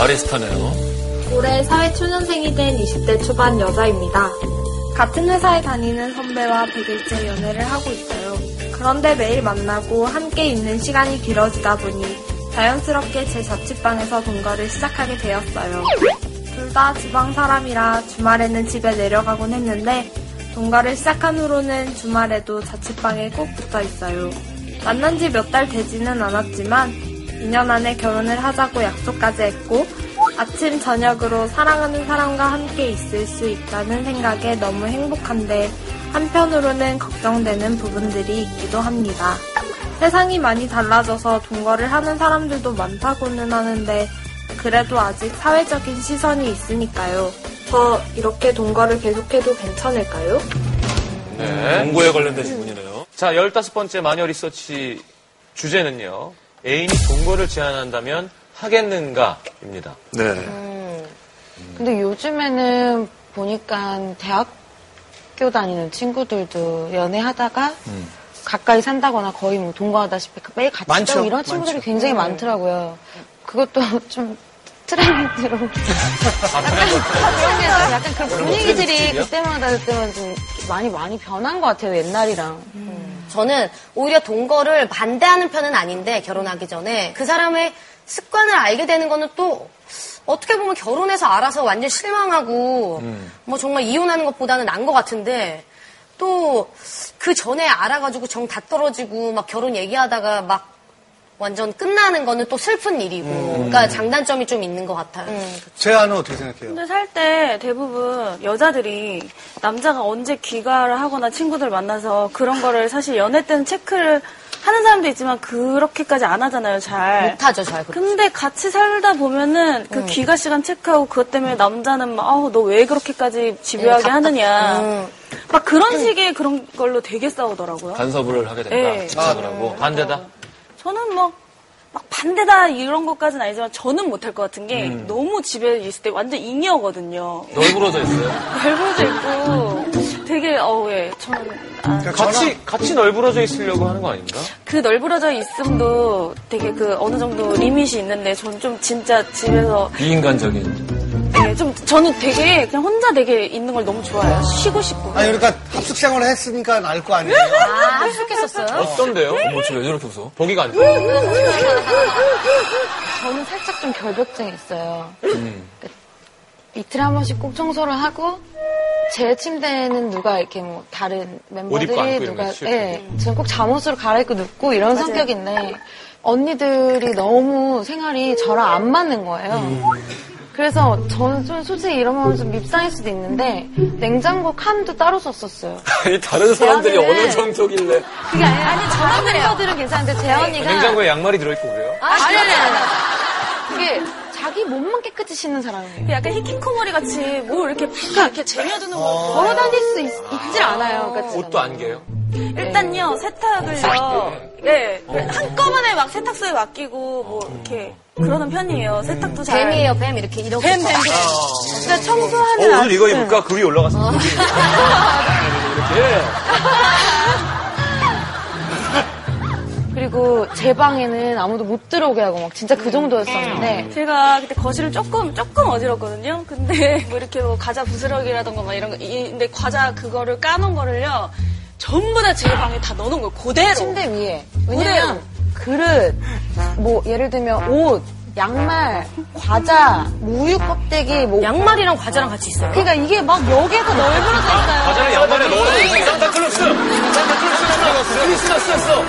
아리스타네요. 올해 사회초년생이 된 20대 초반 여자입니다. 같은 회사에 다니는 선배와 100일째 연애를 하고 있어요. 그런데 매일 만나고 함께 있는 시간이 길어지다 보니 자연스럽게 제 자취방에서 동거를 시작하게 되었어요. 둘 다 지방 사람이라 주말에는 집에 내려가곤 했는데 동거를 시작한 후로는 주말에도 자취방에 꼭 붙어 있어요. 만난 지 몇 달 되지는 않았지만 2년 안에 결혼을 하자고 약속까지 했고 아침 저녁으로 사랑하는 사람과 함께 있을 수 있다는 생각에 너무 행복한데 한편으로는 걱정되는 부분들이 있기도 합니다. 세상이 많이 달라져서 동거를 하는 사람들도 많다고는 하는데 그래도 아직 사회적인 시선이 있으니까요. 저 이렇게 동거를 계속해도 괜찮을까요? 네. 동거에 관련된 질문이네요. 자, 15번째 마녀 리서치 주제는요. 애인이 동거를 제안한다면 하겠는가입니다. 네. 음. 근데 요즘에는 보니까 대학교 다니는 친구들도 연애하다가 가까이 산다거나 거의 뭐 동거하다시피 매일 같이 많죠, 있다고 이런 친구들이 많죠. 굉장히 많더라고요. 그것도 좀 트렌드로 그런 게 약간 그런 분위기들이 그때마다 그때마다 좀 많이 많이 변한 것 같아요 옛날이랑. 저는 오히려 동거를 반대하는 편은 아닌데 결혼하기 전에 그 사람의 습관을 알게 되는 거는 또 어떻게 보면 결혼해서 알아서 완전 실망하고 뭐 정말 이혼하는 것보다는 난 것 같은데 또 그 전에 알아가지고 정 다 떨어지고 막 결혼 얘기하다가 막 완전 끝나는 거는 또 슬픈 일이고 그러니까 장단점이 좀 있는 것 같아요. 재아는 어떻게 생각해요? 근데 살 때 대부분 여자들이 남자가 언제 귀가를 하거나 친구들 만나서 그런 거를 사실 연애 때는 체크를 하는 사람도 있지만 그렇게까지 안 하잖아요, 잘. 못하죠, 잘. 그렇죠. 근데 같이 살다 보면은 그 귀가 시간 체크하고 그것 때문에 남자는 막, 아우, 너 왜 그렇게까지 집요하게 답답- 하느냐. 음. 막 그런 식의 그런 걸로 되게 싸우더라고요. 간섭을 하게 된다. 네. 집착을 하고. 반대다. 저는 뭐, 막 반대다 이런 것까지는 아니지만 저는 못할 것 같은 게 음. 너무 집에 있을 때 완전 잉여거든요. 널브러져 있어요. 널브러져 있고 되게 어 예. 저는 아, 그러니까 같이, 같이 널브러져 있으려고 하는 거 아닌가? 그 널브러져 있음도 되게 그 어느 정도 리밋이 있는데 저는 좀 진짜 집에서 비인간적인. 예, 좀 저는 되게 그냥 혼자 되게 있는 걸 너무 좋아해요. 쉬고 싶고. 아니 그러니까 합숙 생활을 했으니까 알 거 아니에요. 아, 합숙했었어요? 어떤데요? 어머, 쟤왜 저렇게 웃어? 보기가 안 좋아요. 저는 살짝 좀 결벽증이 있어요. 그 이틀에 한 번씩 꼭 청소를 하고 제 침대에는 누가 이렇게 뭐 다른 옷 앉고 멤버들이 누가 거 싫고. 예, 저는 꼭 잠옷으로 갈아입고 눕고 이런 성격인데 언니들이 너무 생활이 저랑 안 맞는 거예요. 그래서 저는 좀 솔직히 이러면 좀 밉상일 수도 있는데 냉장고 칸도 따로 썼었어요. 아니, 다른 사람들이 어느 정도길래. 그게 아니, 아니 저런 멤버들은 괜찮은데 제 언니가 냉장고에 양말이 들어있고 그래요? 아니 아니 아니 그게 자기 몸만 깨끗이 씻는 사람이에요. 약간 히키코모리 같이 뭐 이렇게 팍 이렇게 쟁여두는 거. 걸어 다닐 수 있, 질 않아요. 그러니까 옷도 안 개요? 일단요 세탁을요. 예. 한꺼번에 막 세탁소에 맡기고 뭐 이렇게 그러는 편이에요. 세탁도 잘. 뱀이에요, 뱀. 이렇게, 이렇게. 뱀, 뱀, 뱀. 그러니까 어, 청소하는 오늘 이거 입을까? 그 위에 올라갔어. 이렇게. 그리고 제 방에는 아무도 못 들어오게 하고 막 진짜 그 정도였었는데 제가 그때 거실을 조금 조금 어지럽거든요. 근데 뭐 이렇게 뭐 과자 부스러기라던가 막 이런 거, 이- 근데 과자 그거를 까놓은 거를요. 전부 다 제 방에 다 넣어놓은 거예요. 그대로. 침대 위에 왜냐면 그릇 뭐 예를 들면 옷 양말 과자 뭐 우유 껍데기 뭐 양말이랑 과자랑 같이 있어요. 그러니까 이게 막 여기에서 널브러져 있어요. 과자를 양말에 넣어놓고 산타클로스! 산타클로스라고 크리스마스 였어!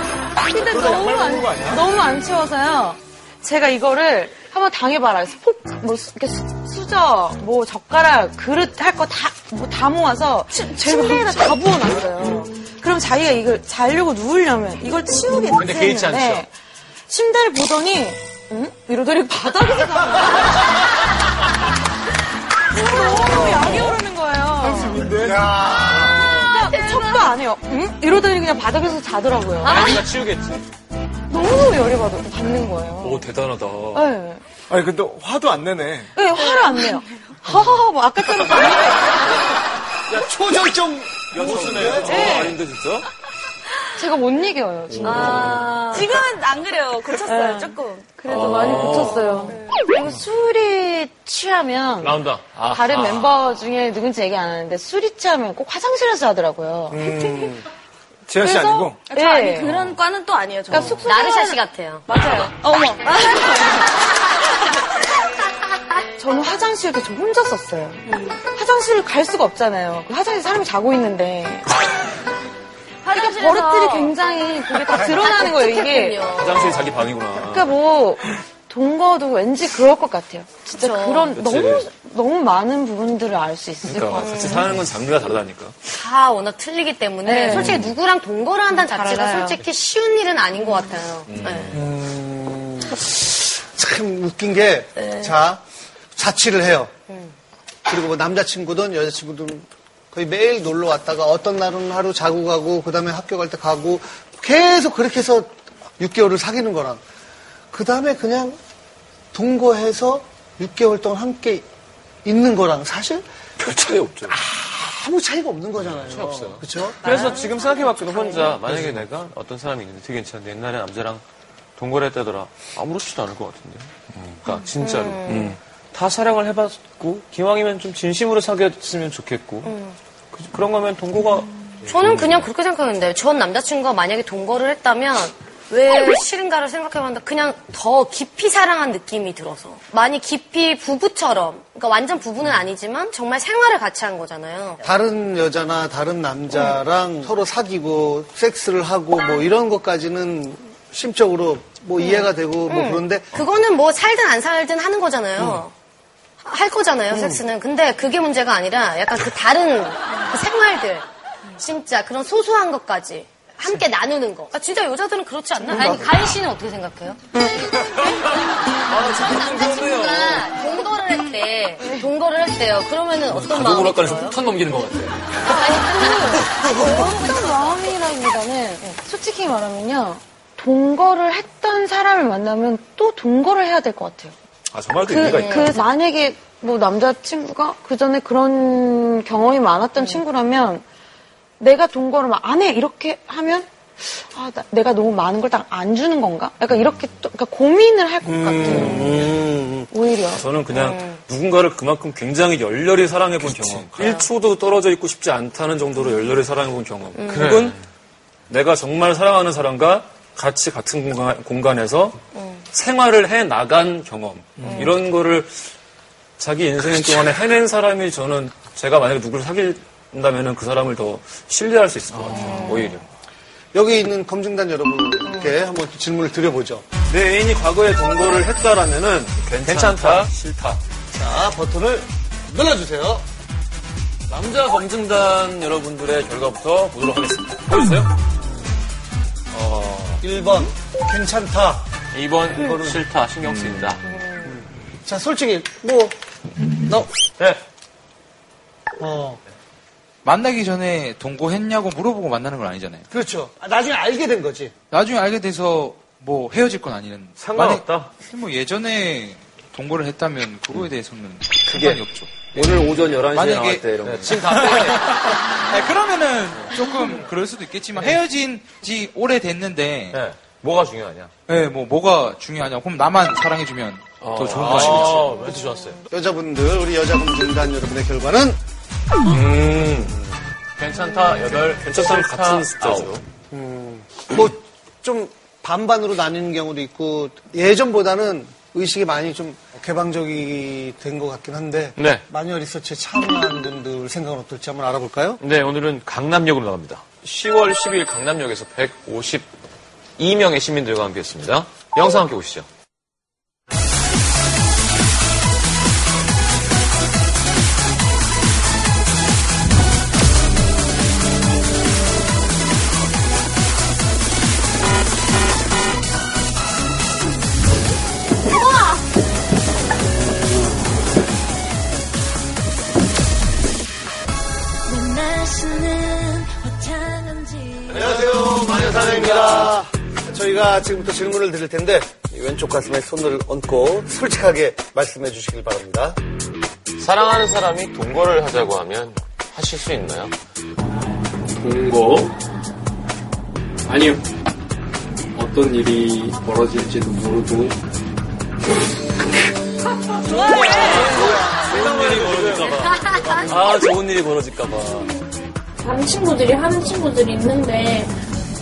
근데 너무 안, 너무 안 치워서요. 제가 이거를 한번 당해봐라. 폭, 뭐, 수, 이렇게 수, 수저, 뭐, 젓가락, 그릇 할 거 다, 뭐, 다 모아서 침대에다 다 부어놨어요. 그럼 자기가 이걸 자려고 누우려면 이걸 치우겠지 근데 개의치 않죠. 침대를 보더니, 응? 이러더니 바닥에서 너무 약이 오르는 거예요. 야, 그냥 척도 안 해요. 응? 이러더니 그냥 바닥에서 자더라고요. 자기가 치우겠지. 너무너무 열이 받, 받는 거예요. 오, 대단하다. 네. 아니 근데 화도 안 내네. 네, 화를 안 내요. 하하하, 뭐, 아까처럼. 야 초절정 여수네. 아, 아닌데, 진짜? 제가 못 이겨요, 지금. 지금은 안 그래요. 고쳤어요, 조금. 그래도 많이 고쳤어요. 그리고 술이 취하면 나온다. 아, 다른 아. 멤버 중에 누군지 얘기 안 하는데 술이 취하면 꼭 화장실에서 하더라고요. 재현 씨 아니고. 네. 아니, 그런 과는 또 아니에요, 저는. 그러니까 숙소 나르샤 씨 같아요. 맞아요. 어머. 저는 화장실도 저 혼자 썼어요. 화장실을 갈 수가 없잖아요. 그 화장실 사람이 자고 있는데. 그러니까 버릇들이 굉장히 그게 다 드러나는 거예요, 이게. 독특했군요. 화장실이 자기 방이구나. 그러니까 뭐 동거도 왠지 그럴 것 같아요. 진짜 그쵸. 그런 그치. 너무 너무 많은 부분들을 알 수 있을 것 그러니까 같아요. 같이 사는 건 장르가 다르다니까. 다 워낙 틀리기 때문에 네. 솔직히 누구랑 동거를 한다는 자체가 달라요. 솔직히 쉬운 일은 아닌 것 같아요. 네. 참 웃긴 게, 자, 자취를 해요. 그리고 뭐 남자친구든 여자친구든 거의 매일 놀러 왔다가 어떤 날은 하루 자고 가고, 그 다음에 학교 갈 때 가고, 계속 그렇게 해서 6개월을 사귀는 거랑, 그 다음에 그냥 동거해서 6개월 동안 함께 있는 거랑 사실 별 차이 없죠. 아무 차이가 없는 거잖아요. 없어요. 그쵸? 그래서 지금 생각해봤거든, 혼자. 만약에 내가 어떤 사람이 있는데 되게 괜찮은데 옛날에 남자랑 동거를 했다더라. 아무렇지도 않을 것 같은데. 그러니까, 진짜로. 음. 다 사랑을 해봤고, 기왕이면 좀 진심으로 사귀었으면 좋겠고. 그, 런 거면 동거가 저는 그냥 그렇게 생각하는데 전 남자친구가 만약에 동거를 했다면 왜 싫은가를 생각해봤는데 그냥 더 깊이 사랑한 느낌이 들어서 많이 깊이 부부처럼 그러니까 완전 부부는 아니지만 정말 생활을 같이 한 거잖아요. 다른 여자나 다른 남자랑 서로 사귀고 섹스를 하고 뭐 이런 것까지는 심적으로 뭐 이해가 되고 뭐 그런데 그거는 뭐 살든 안 살든 하는 거잖아요. 할 거잖아요, 섹스는. 근데 그게 문제가 아니라 약간 그 다른 그 생활들. 진짜 그런 소소한 것까지 함께 나누는 거. 아, 진짜 여자들은 그렇지 않나? 아니, 가인 씨는 어떻게 생각해요? 전 남자친구가 동거를 했대. 동거를 했대요. 그러면은 어떤 마음이 들어요? 폭탄 넘기는 것 같아. 어떤 마음이라기보다는 솔직히 말하면요. 동거를 했던 사람을 만나면 또 동거를 해야 될 것 같아요. 아, 정말 그 그, 의미가 있다. 그 만약에 뭐 남자친구가 그 전에 그런 경험이 많았던 친구라면 내가 동거를 막안해 이렇게 하면 아, 나- 내가 너무 많은 걸딱안 주는 건가? 약간 이렇게 또 그러니까 고민을 할 것 같아요. 오히려. 저는 그냥 누군가를 그만큼 굉장히 열렬히 사랑해본 경험. 1초도 떨어져 있고 싶지 않다는 정도로 열렬히 사랑해본 경험. 혹은 내가 정말 사랑하는 사람과 같이 같은 공간, 에서 생활을 해 나간 경험. 이런 거를 자기 인생 동안에 해낸 사람이 저는 제가 만약에 누구를 사귄다면 그 사람을 더 신뢰할 수 있을 것 같아요. 오히려. 여기 있는 검증단 여러분께 한번 질문을 드려보죠. 내 애인이 과거에 동거를 했다라면은 괜찮다, 싫다. 자, 버튼을 눌러주세요. 남자 검증단 여러분들의 결과부터 보도록 하겠습니다. 보여주세요. 어, 1번, 괜찮다. 2번 싫다, 신경 쓰인다. 자, 솔직히, 뭐, 너, 네. 어, 만나기 전에 동거했냐고 물어보고 만나는 건 아니잖아요. 그렇죠. 아, 나중에 알게 된 거지. 나중에 알게 돼서 뭐 헤어질 건 아니는. 상관없다. 만약 뭐 예전에 동거를 했다면 그거에 대해서는 상관이 없죠. 오늘 오전 11시에 만약에- 나갈 때 이런 거. 지금 다 빼. 아니, 그러면은 조금 그럴 수도 있겠지만 헤어진 지 오래됐는데 네. 뭐가 중요하냐? 예, 뭐 뭐가 중요하냐. 그럼 나만 사랑해주면 더 좋은 거 아니겠지. 아, 멘트 좋았어요. 여자분들, 우리 여자 검증단 여러분의 결과는 음. 괜찮다, 8. 괜찮다는 같은 숫자죠. 뭐, 좀 반반으로 나뉘는 경우도 있고, 예전보다는 의식이 많이 좀 개방적이 된 것 같긴 한데, 네. 마녀 리서치에 참여한 분들 생각은 어떨지 한번 알아볼까요? 네, 오늘은 강남역으로 나갑니다. 10월 10일 강남역에서 152명의 시민들과 함께 했습니다. 영상 함께 보시죠. 저희가 지금부터 질문을 드릴 텐데, 이 왼쪽 가슴에 손을 얹고 솔직하게 말씀해 주시길 바랍니다. 사랑하는 사람이 동거를 하자고 하면 하실 수 있나요? 동거. 아니요. 어떤 일이 벌어질지도 모르고 아, 좋은 일이 벌어질까봐. 다른 친구들이 하는 친구들이 있는데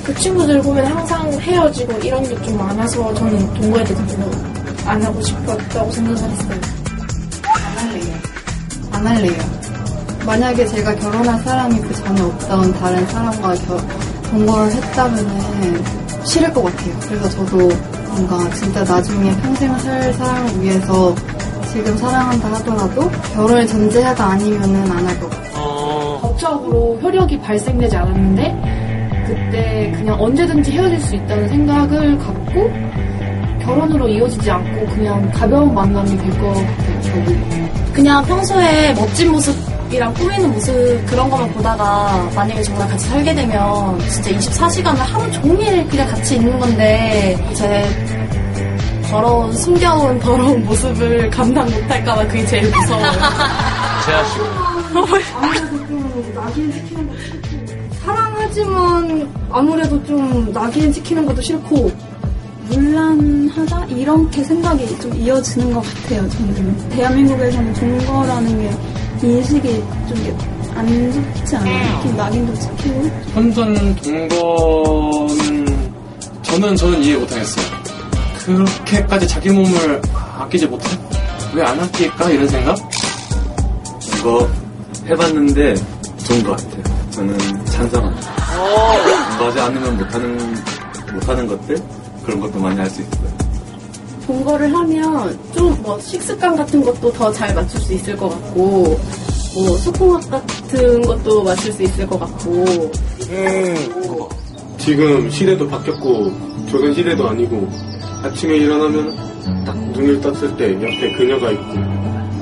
그 친구들 보면 항상 헤어지고 이런 게 좀 많아서 저는 동거에 대해서 별로 안 하고 싶었다고 생각을 했어요. 안 할래요. 안 할래요. 만약에 제가 결혼할 사람이 그 전에 없던 다른 사람과 겨, 동거를 했다면은 싫을 것 같아요. 그래서 저도 뭔가 진짜 나중에 평생 살 사람을 위해서 지금 사랑한다 하더라도 결혼을 전제하가 아니면은 안 할 것 같아요. 법적으로 효력이 발생되지 않았는데 그때 그냥 언제든지 헤어질 수 있다는 생각을 갖고 결혼으로 이어지지 않고 그냥 가벼운 만남이 될 것 같아요. 저도. 그냥 평소에 멋진 모습이랑 꾸미는 모습 그런 것만 보다가 만약에 정말 같이 살게 되면 진짜 24시간을 하루 종일 그냥 같이 있는 건데 제 더러운 숨겨온 더러운 모습을 감당 못할까봐 그게 제일 무서워요. 제하시고. 아무래도 좀 낙인 찍히는 사랑 하지만 아무래도 좀 낙인 찍히는 것도 싫고 물란하다 이렇게 생각이 좀 이어지는 것 같아요. 저는 대한민국에서는 동거라는 게 인식이 좀안 좋지 않아요. 이렇게 낙인도 찍히고 혼전 동거는 저는 저는 이해 못하겠어요. 그렇게까지 자기 몸을 아끼지 못해? 왜 안 아낄까 이런 생각? 이거 해봤는데 좋은 것 같아요. 저는 찬성합니다. 공부하지 않으면 못하는 못하는 것들 그런 것도 많이 할 수 있어요. 동거를 하면 좀 뭐 식습관 같은 것도 더 잘 맞출 수 있을 것 같고 뭐 소통학 같은 것도 맞출 수 있을 것 같고 지금 시대도 바뀌었고 조선 시대도 아니고 아침에 일어나면 딱 눈을 떴을 때 옆에 그녀가 있고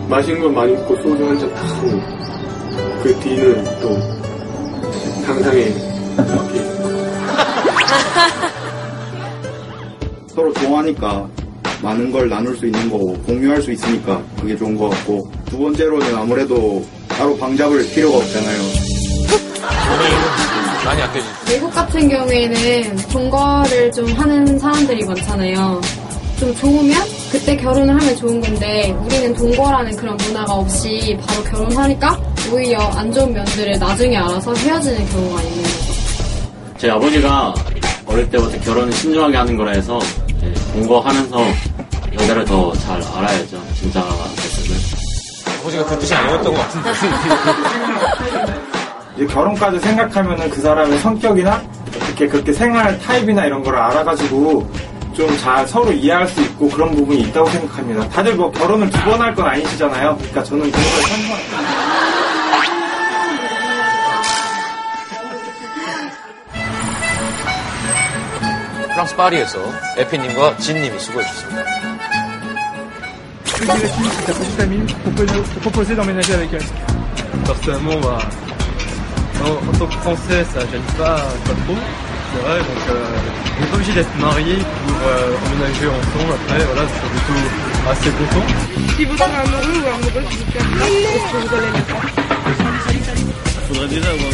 맛있는 걸 많이 먹고 소주 한잔딱 하고 그 뒤는 또 이렇게 서로 좋아하니까 많은 걸 나눌 수 있는 거고 공유할 수 있으니까 그게 좋은 것 같고 두 번째로는 아무래도 따로 방잡을 필요가 없잖아요. 많이. 외국 같은 경우에는 동거를 좀 하는 사람들이 많잖아요. 좀 좋으면 그때 결혼을 하면 좋은 건데 우리는 동거라는 그런 문화가 없이 바로 결혼하니까 오히려 안 좋은 면들을 나중에 알아서 헤어지는 경우가 있는 거죠. 제 아버지가 어릴 때부터 결혼을 신중하게 하는 거라 해서 동거하면서 여자를 더 잘 알아야죠. 진짜 모습을. 아버지가 그 뜻이 아니었던 것 같은데. 이제 결혼까지 생각하면은 그 사람의 성격이나 이렇게 그렇게 생활 타입이나 이런 걸 알아가지고 좀 잘 서로 이해할 수 있고 그런 부분이 있다고 생각합니다. 다들 뭐 결혼을 두 번 할 건 아니시잖아요. 그러니까 저는 그런 걸 찬성합니다. 프랑스 파리에서 에피님과 진님이 수고해주셨습니다. Quelle est c'est ta petite amie pour proposer, pour proposer d'emménager avec elle Personnellement, bah, en, en tant que français, ça gêne pas, pas trop. C'est vrai, donc euh, on n'est pas obligé d'être marié pour euh, emménager ensemble après, voilà, je suis plutôt assez content. Si vous êtes amoureux ou amoureuse du quelqu'un, est-ce que vous allez le faire Faudrait déjà avoir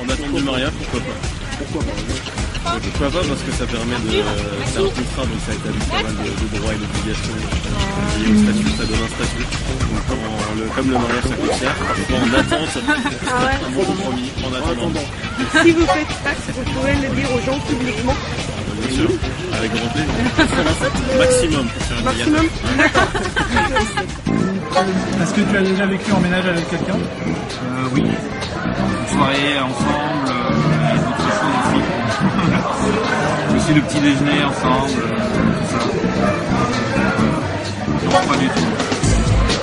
En attente du mariage, pourquoi pas Pourquoi pas Pourquoi pas Parce que ça permet de... C'est un contrat, donc ça établit pas mal de, de droits et d'obligations liés au statut, ça donne un statut. Donc, en- le- comme le mariage ça coûte cher, en attente, Ah un bon compromis, en attendant. Si vous faites ça, vous pouvez le dire aux gens publiquement. Bien sûr, avec grand plaisir. Maximum pour faire une Maximum Est-ce que tu as déjà vécu en ménage avec quelqu'un? Euh, oui. Une soirée ensemble, euh, et d'autres choses aussi. aussi le petit déjeuner ensemble, euh, tout ça. Non, pas du tout.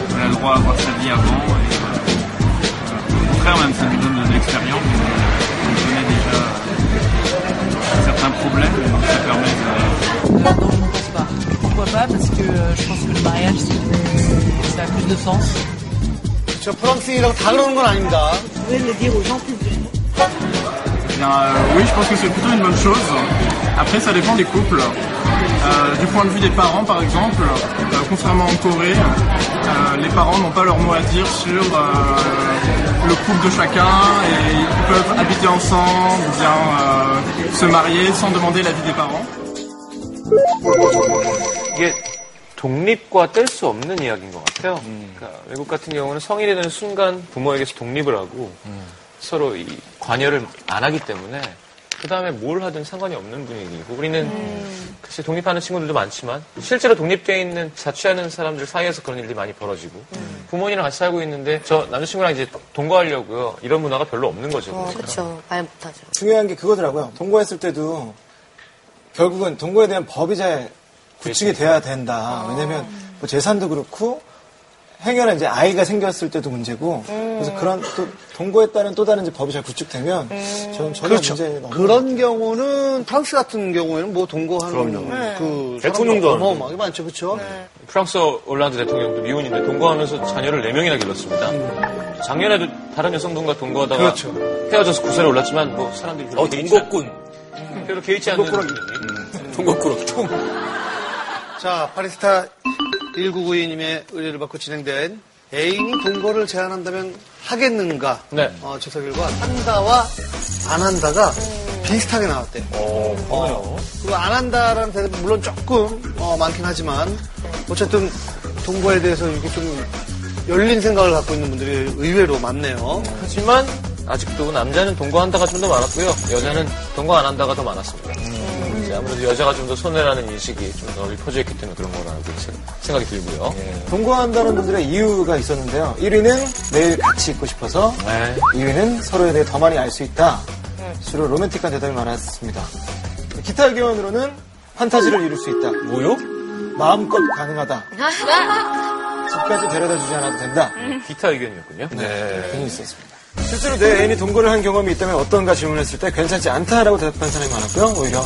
On a le droit d'avoir sa vie avant. Et, euh, au contraire, même ça nous donne de l'expérience. On connaît déjà problème, donc ça permet de... Là, non, je ne pense pas. Pourquoi pas Parce que euh, je pense que le mariage, ça a plus de sens. Je Vous pouvez le dire aux gens publics. Euh, oui, je pense que c'est plutôt une bonne chose. Après, ça dépend des couples. Euh, du point de vue des parents, par exemple, euh, contrairement en Corée, euh, les parents n'ont pas leur mot à dire sur euh, le couple de chacun et ils peuvent habiter ensemble ou bien euh, se marier sans demander l'avis des parents. 이게 독립과 뗄 수 없는 이야기인 것 같아요. 그러니까 외국 같은 경우는 성인이 되는 순간 부모에게서 독립을 하고 서로 이 관여를 안 하기 때문에 그 다음에 뭘 하든 상관이 없는 분위기고 우리는 글쎄 독립하는 친구들도 많지만 실제로 독립되어 있는 자취하는 사람들 사이에서 그런 일들이 많이 벌어지고 부모님이랑 같이 살고 있는데 저 남자친구랑 이제 동거하려고요 이런 문화가 별로 없는 거죠. 그러니까. 그렇죠. 말 못하죠. 중요한 게 그거더라고요. 동거했을 때도 결국은 동거에 대한 법이 잘 구축이 돼야 된다. 왜냐면 뭐 재산도 그렇고 행여나 이제 아이가 생겼을 때도 문제고 그래서 그런 또 동거에 따른 또 다른 이제 법이 잘 구축되면 저는 전혀 그렇죠. 문제 없는 그런 경우는 프랑스 같은 경우에는 뭐 동거하는 그럼요. 그 대통령도 어마어마하게 많죠, 그렇죠? 프랑스 올란드 대통령도 미혼인데 동거하면서 자녀를 4 명이나 길렀습니다. 작년에도 다른 여성분과 동거하다가 그렇죠. 헤어져서 구설에 올랐지만 뭐 사람들이 어, 동거꾼. 별로 개의치 않는 동거꾸러. 자, 파리스타 1992님의 의뢰를 받고 진행된 애인이 동거를 제안한다면 하겠는가? 네. 어, 조사 결과 한다와 안 한다가 비슷하게 나왔대요. 어, 그거 안 한다라는 대답 물론 조금 어, 많긴 하지만 어쨌든 동거에 대해서 이렇게 좀 열린 생각을 갖고 있는 분들이 의외로 많네요. 하지만 아직도 남자는 동거한다가 좀 더 많았고요. 여자는 동거 안 한다가 더 많았습니다. 이제 아무래도 여자가 좀 더 손해라는 인식이 좀더 널리 퍼져 있기 때문에 그런 거라고 생각이 들고요. 동거한다는 분들의 이유가 있었는데요. 1위는 매일 같이 있고 싶어서, 2위는 서로에 대해 더 많이 알 수 있다. 주로 로맨틱한 대답이 많았습니다. 기타 의견으로는 판타지를 이룰 수 있다. 뭐요? 마음껏 가능하다. 집까지 데려다 주지 않아도 된다. 기타 의견이었군요. 네. 괜히 있었습니다. 실제로 내 애인이 동거를 한 경험이 있다면 어떤가 질문했을 때 괜찮지 않다라고 대답한 사람이 많았고요. 오히려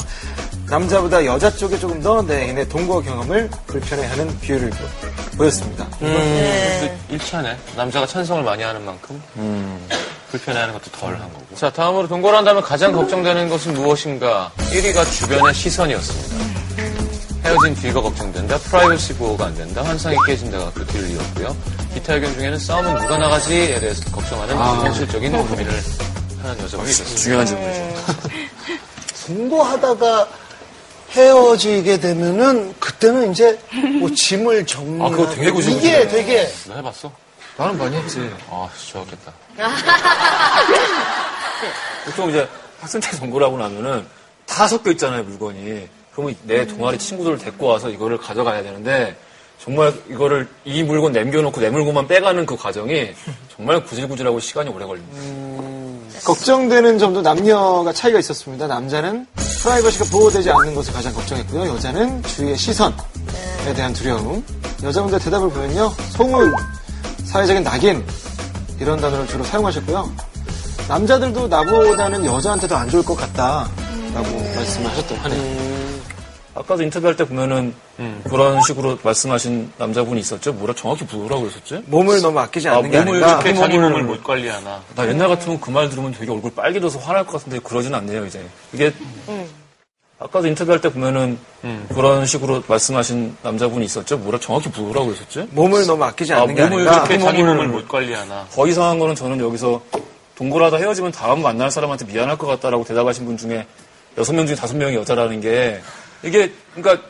남자보다 여자 쪽에 조금 더내 애인의 동거 경험을 불편해하는 비율을 보- 보였습니다. 음, 일치하네. 남자가 찬성을 많이 하는 만큼 불편해하는 것도 덜 한 거고. 자, 다음으로 동거를 한다면 가장 걱정되는 것은 무엇인가? 1위가 주변의 시선이었습니다. 헤어진 뒤가 걱정된다, 프라이버시 보호가 안 된다, 환상이 깨진다가 그 뒤를 이었고요. 기타 의견 중에는 싸움은 누가 나가지에 대해서 걱정하는 아. 현실적인 고민을 하는 여자분이 있었습니다. 중요한 질문이죠. 동거하다가 헤어지게 되면은 그때는 이제 뭐 짐을 정리. 아, 그거 되게 고생 이게 되게 너 해봤어? 나는 많이 했지. 아, 좋았겠다. 보통 이제 학생 때 동거를 하고 나면은 다 섞여 있잖아요, 물건이. 그러면 내 동아리 친구들을 데리고 와서 이거를 가져가야 되는데 정말 이거를 이 물건 남겨놓고 내 물건만 빼가는 그 과정이 정말 구질구질하고 시간이 오래 걸립니다. 걱정되는 점도 남녀가 차이가 있었습니다. 남자는 프라이버시가 보호되지 않는 것을 가장 걱정했고요. 여자는 주위의 시선에 대한 두려움. 여자분들 대답을 보면요. 소문, 사회적인 낙인 이런 단어를 주로 사용하셨고요. 남자들도 나보다는 여자한테 도 안 좋을 것 같다 라고 말씀을 하셨다고 하네요. 아까도 인터뷰할 때 보면은 그런 식으로 말씀하신 남자분이 있었죠. 뭐라 정확히 뭐라고 그랬었지? 몸을 너무 아끼지 않는 아, 게 몸을 아닌가. 이렇게 자기 몸을- 몸을 못 관리하나. 나 옛날 같으면 그 말 들으면 되게 얼굴 빨개져서 화날 것 같은데 그러진 않네요, 이제. 이게 아까도 인터뷰할 때 보면은 그런 식으로 말씀하신 남자분이 있었죠. 뭐라 정확히 뭐라고 그랬었지? 몸을 너무 아끼지 않는 게 몸을 아닌가. 이렇게 자기 몸을 몸을 못 관리하나. 더 이상한 거는 저는 여기서 동거하다 헤어지면 다음 만날 사람한테 미안할 것 같다라고 대답하신 분 중에 여섯 명 중에 다섯 명이 여자라는 게 이게 그러니까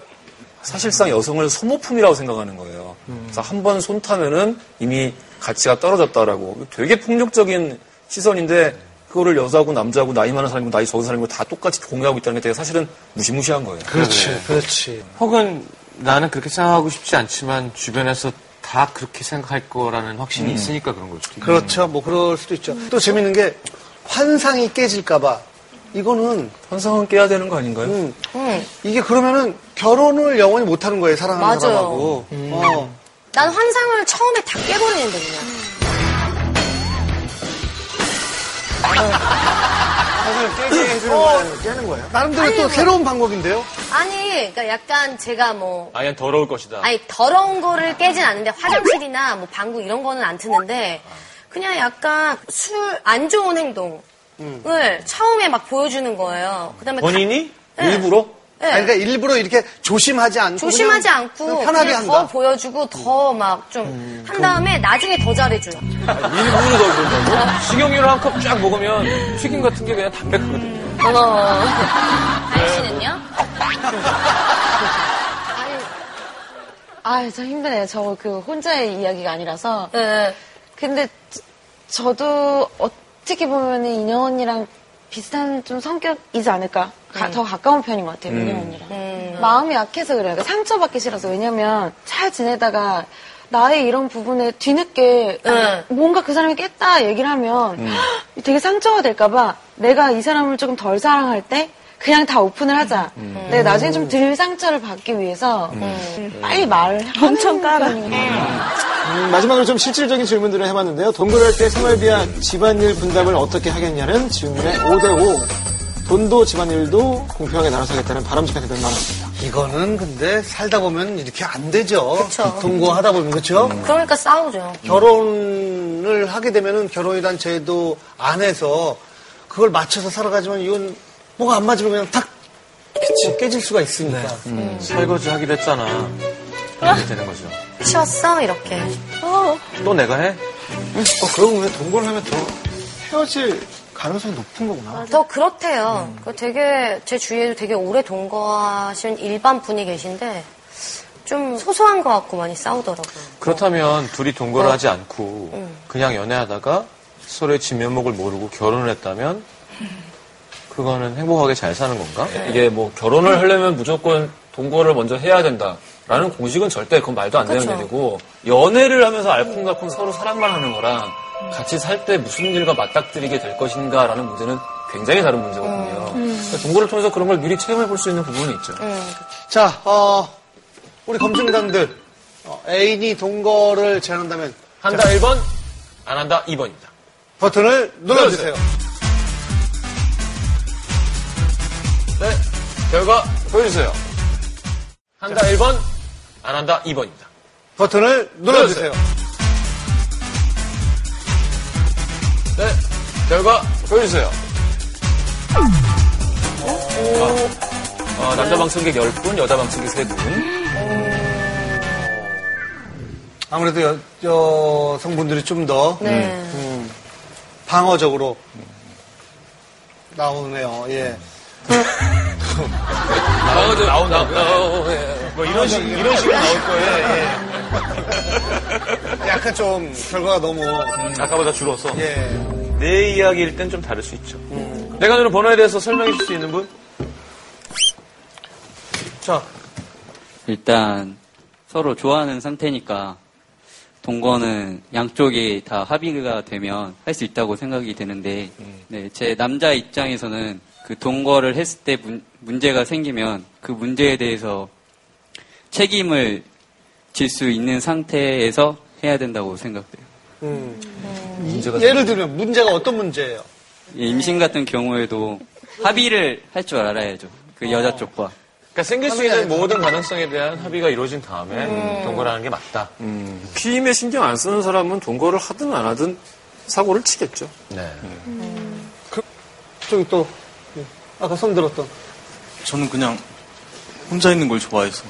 사실상 여성을 소모품이라고 생각하는 거예요. 그래서 한 번 손 타면은 이미 가치가 떨어졌다라고 되게 폭력적인 시선인데 그거를 여자고 남자고 나이 많은 사람이고 나이 적은 사람이고 다 똑같이 공유하고 있다는 게 되게 사실은 무시무시한 거예요. 그렇지, 그렇지. 혹은 나는 그렇게 생각하고 싶지 않지만 주변에서 다 그렇게 생각할 거라는 확신이 음. 있으니까 그런 걸 수도 있고. 그렇죠. 뭐 그럴 수도 있죠. 또 재밌는 게 환상이 깨질까봐 이거는 환상은 깨야 되는 거 아닌가요? 음, 이게 그러면은 결혼을 영원히 못 하는 거예요. 사랑하는 맞아요. 사람하고. 어. 난 환상을 처음에 다 깨버리는데 그냥. 환상을 깨게 해주는 거예요. 깨는 거예요. 나름대로 아니, 또 뭐. 새로운 방법인데요. 아니, 그러니까 약간 제가 뭐 아예 더러울 것이다. 아니 더러운 거를 깨진 않는데 화장실이나 뭐 방구 이런 거는 안 트는데 그냥 약간 술 안 좋은 행동 을 처음에 막 보여주는 거예요. 그다음에 가- 본인이? 일부러? 네. 아니, 그러니까 일부러 이렇게 조심하지 않고 조심하지 그냥 않고 그냥 편하게 더 한다. 보여주고 더 막 좀한 다음에 나중에 더 잘해줘요. 일부러 더 그런다고? 식용유를 한 컵 쫙 먹으면 튀김 같은 게 그냥 담백하거든요. 어. 다혜 씨는요? 아, 저 힘드네요. 저 그 혼자의 이야기가 아니라서. 네. 근데 저- 저도 어 떻게 보면 인영 언니랑 비슷한 좀 성격이지 않을까. 가- 더 가까운 편인 것 같아요, 인영 언니랑. 마음이 약해서 그래요. 그러니까 상처받기 싫어서. 왜냐면 잘 지내다가 나의 이런 부분에 뒤늦게 응. 뭔가 그 사람이 깼다 얘기를 하면 음. 되게 상처가 될까봐 내가 이 사람을 조금 덜 사랑할 때 그냥 다 오픈을 하자. 음. 내가 나중에 좀 덜 상처를 받기 위해서 음, 빨리 말을 엄청 까라. 음, 마지막으로 좀 실질적인 질문들을 해봤는데요. 동거할 때 생활비와 집안일 분담을 어떻게 하겠냐는 질문에 5대5. 돈도 집안일도 공평하게 나눠서 하겠다는 바람직한 대답이 많았습니다. 이거는 근데 살다 보면 이렇게 안 되죠. 동거하다 보면 그렇죠. 그러니까 싸우죠. 결혼을 하게 되면은 결혼이란 제도 안에서 그걸 맞춰서 살아가지만 이건 뭐가 안 맞으면 그냥 탁뭐 깨질 수가 있으니까. 음, 설거지 하기로 했잖아. 이렇게 되는 거죠. 치웠어? 이렇게. 또 내가 해? 어, 그러고 보면 동거를 하면 더 헤어질 가능성이 높은 거구나. 더 그렇대요. 그 되게 제 주위에도 되게 오래 동거하신 일반 분이 계신데 좀 소소한 거 갖고 많이 싸우더라고요. 그렇다면 둘이 동거를 어. 하지 않고 응. 그냥 연애하다가 서로의 진면목을 모르고 결혼을 했다면 그거는 행복하게 잘 사는 건가? 이게 뭐 결혼을 하려면 무조건 동거를 먼저 해야 된다 라는 공식은 절대 그건 말도 안 되는. 일이고 연애를 하면서 알콩달콩 서로 사랑만 하는 거랑 같이 살 때 무슨 일과 맞닥뜨리게 될 것인가라는 문제는 굉장히 다른 문제거든요. 그러니까 동거를 통해서 그런 걸 미리 체험해 볼 수 있는 부분이 있죠. 자, 어, 우리 검증단들 어, 애인이 동거를 제안한다면 한다 1번, 안 한다 2번입니다. 버튼을 눌러주세요. 네, 결과 보여주세요. 한다 1번, 안 한다 2번입니다. 버튼을 눌러주세요. 네, 결과 보여주세요. 어, 남자 방청객 10분, 여자 방청객 3분. 아무래도 여, 여성분들이 좀더 네. 음, 방어적으로 나오네요. 예. 나오죠, 나온다고요? 뭐 이런 식, 이런 식으로 나올 거예요. 약간 좀 결과가 너무 아까보다 줄어서. 예. 내 이야기일 땐 좀 다를 수 있죠. 내가 누는 번호에 대해서 설명해 줄 수 있는 분? 자, 일단 서로 좋아하는 상태니까 동거는 양쪽이 다 합의가 되면 할 수 있다고 생각이 되는데 네, 제 남자 입장에서는 그 동거를 했을 때 문, 문제가 생기면 그 문제에 대해서 책임을 질 수 있는 상태에서 해야 된다고 생각돼요. 음. 예를 들면 문제가 어떤 문제예요? 예, 임신 같은 경우에도 합의를 할 줄 알아야죠. 그 여자 쪽과. 그러니까 생길 수 있는 모든 가능성에 대한 합의가 이루어진 다음에 동거를 하는 게 맞다. 음, 피임에 신경 안 쓰는 사람은 동거를 하든 안 하든 사고를 치겠죠. 네. 저기 또 예, 아까 손 들었던. 저는 그냥 혼자 있는 걸 좋아해서.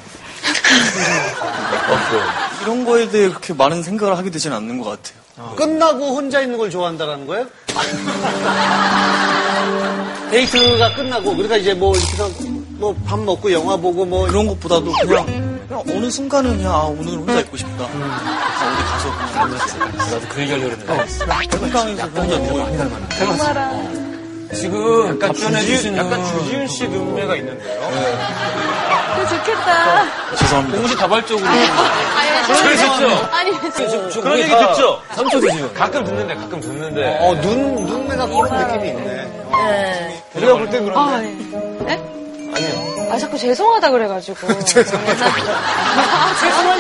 이런 거에 대해 그렇게 많은 생각을 하게 되지는 않는 것 같아요. 끝나고 혼자 있는 걸 좋아한다라는 거예요? 데이트가 끝나고 그러니까 이제 뭐 이렇게 해서 뭐밥 먹고 영화 보고 뭐 그런 것보다도 그냥, 그냥 어느 순간은 그냥 아, 오늘 혼자 있고 싶다. 아, 어디 가서. 그냥 나도 그 얘기하려고 했는데. 한강에서 혼자 누워 있고 지금 약간 답변해 주지훈, 주시는- 약간 주지훈 씨 눈매가 있는데요. 좋겠다. 죄송합니다. 동시다발적으로. 아니, 그런 얘기 듣죠? 아니, 그런 얘기 듣죠? 삼초도 지금. 가끔 듣는데, 가끔 듣는데. 어, 눈, 눈매가 그런 느낌이 있네. 네. 우리가 볼땐 아, 그런데. 네? 아니요. 아, 자꾸 죄송하다 그래가지고. 죄송할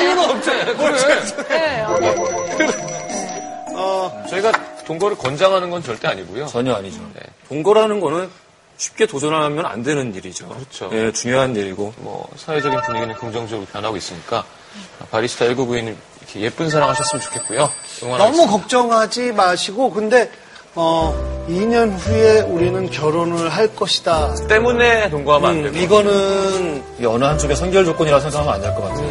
이유가 없잖아요. 네. 어, 저희가 동거를 권장하는 건 절대 아니고요. 전혀 아니죠. 동거라는 거는 쉽게 도전하면 안 되는 일이죠. 그렇죠. 예, 중요한 일이고. 뭐, 사회적인 분위기는 긍정적으로 변하고 있으니까, 바리스타 1992님 이렇게 예쁜 사랑 하셨으면 좋겠고요. 너무 걱정하지 마시고 근데 어, 2년 후에 우리는 결혼을 할 것이다. 때문에 동거하면 안 되고. 이거는 이 어느 한쪽의 선결 조건이라고 생각하면 안 될 것 같아요.